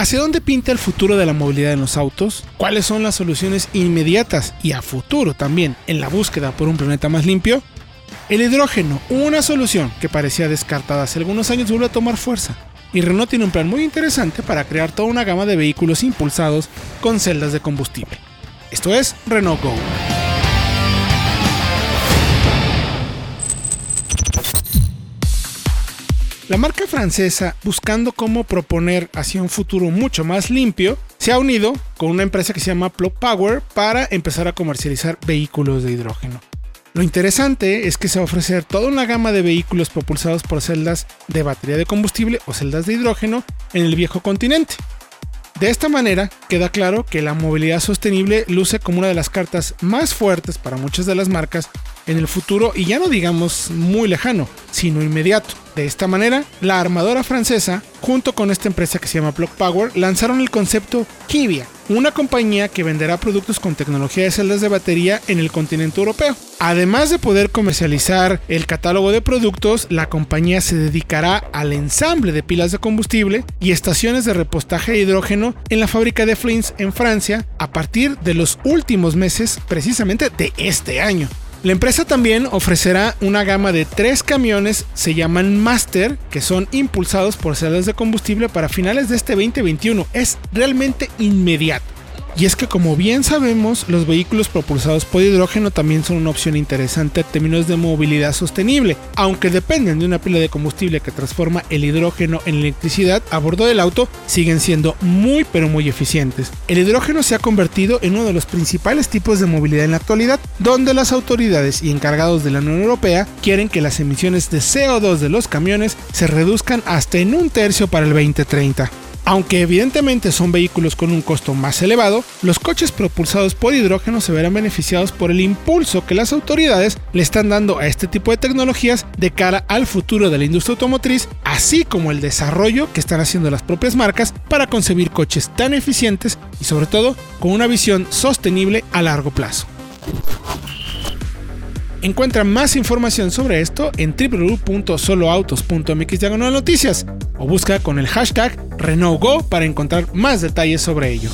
¿Hacia dónde pinta el futuro de la movilidad en los autos? ¿Cuáles son las soluciones inmediatas y a futuro también en la búsqueda por un planeta más limpio? El hidrógeno, una solución que parecía descartada hace algunos años, vuelve a tomar fuerza. Y Renault tiene un plan muy interesante para crear toda una gama de vehículos impulsados con celdas de combustible. Esto es Renault Go. La marca francesa, buscando cómo proponer hacia un futuro mucho más limpio, se ha unido con una empresa que se llama Plug Power para empezar a comercializar vehículos de hidrógeno. Lo interesante es que se va a ofrecer toda una gama de vehículos propulsados por celdas de batería de combustible o celdas de hidrógeno en el viejo continente. De esta manera queda claro que la movilidad sostenible luce como una de las cartas más fuertes para muchas de las marcas en el futuro y ya no digamos muy lejano, sino inmediato. De esta manera, la armadora francesa, junto con esta empresa que se llama Block Power, lanzaron el concepto Kivia, una compañía que venderá productos con tecnología de celdas de batería en el continente europeo. Además de poder comercializar el catálogo de productos, la compañía se dedicará al ensamble de pilas de combustible y estaciones de repostaje de hidrógeno en la fábrica de Flins en Francia a partir de los últimos meses precisamente de este año. La empresa también ofrecerá una gama de tres camiones, se llaman Master, que son impulsados por celdas de combustible para finales de este 2021. Es realmente inmediato. Y es que como bien sabemos, los vehículos propulsados por hidrógeno también son una opción interesante en términos de movilidad sostenible. Aunque dependen de una pila de combustible que transforma el hidrógeno en electricidad a bordo del auto, siguen siendo muy pero muy eficientes. El hidrógeno se ha convertido en uno de los principales tipos de movilidad en la actualidad, donde las autoridades y encargados de la Unión Europea quieren que las emisiones de CO2 de los camiones se reduzcan hasta en un tercio para el 2030. Aunque evidentemente son vehículos con un costo más elevado, los coches propulsados por hidrógeno se verán beneficiados por el impulso que las autoridades le están dando a este tipo de tecnologías de cara al futuro de la industria automotriz, así como el desarrollo que están haciendo las propias marcas para concebir coches tan eficientes y sobre todo con una visión sostenible a largo plazo. Encuentra más información sobre esto en www.soloautos.mx noticias o busca con el hashtag RenaultGo para encontrar más detalles sobre ello.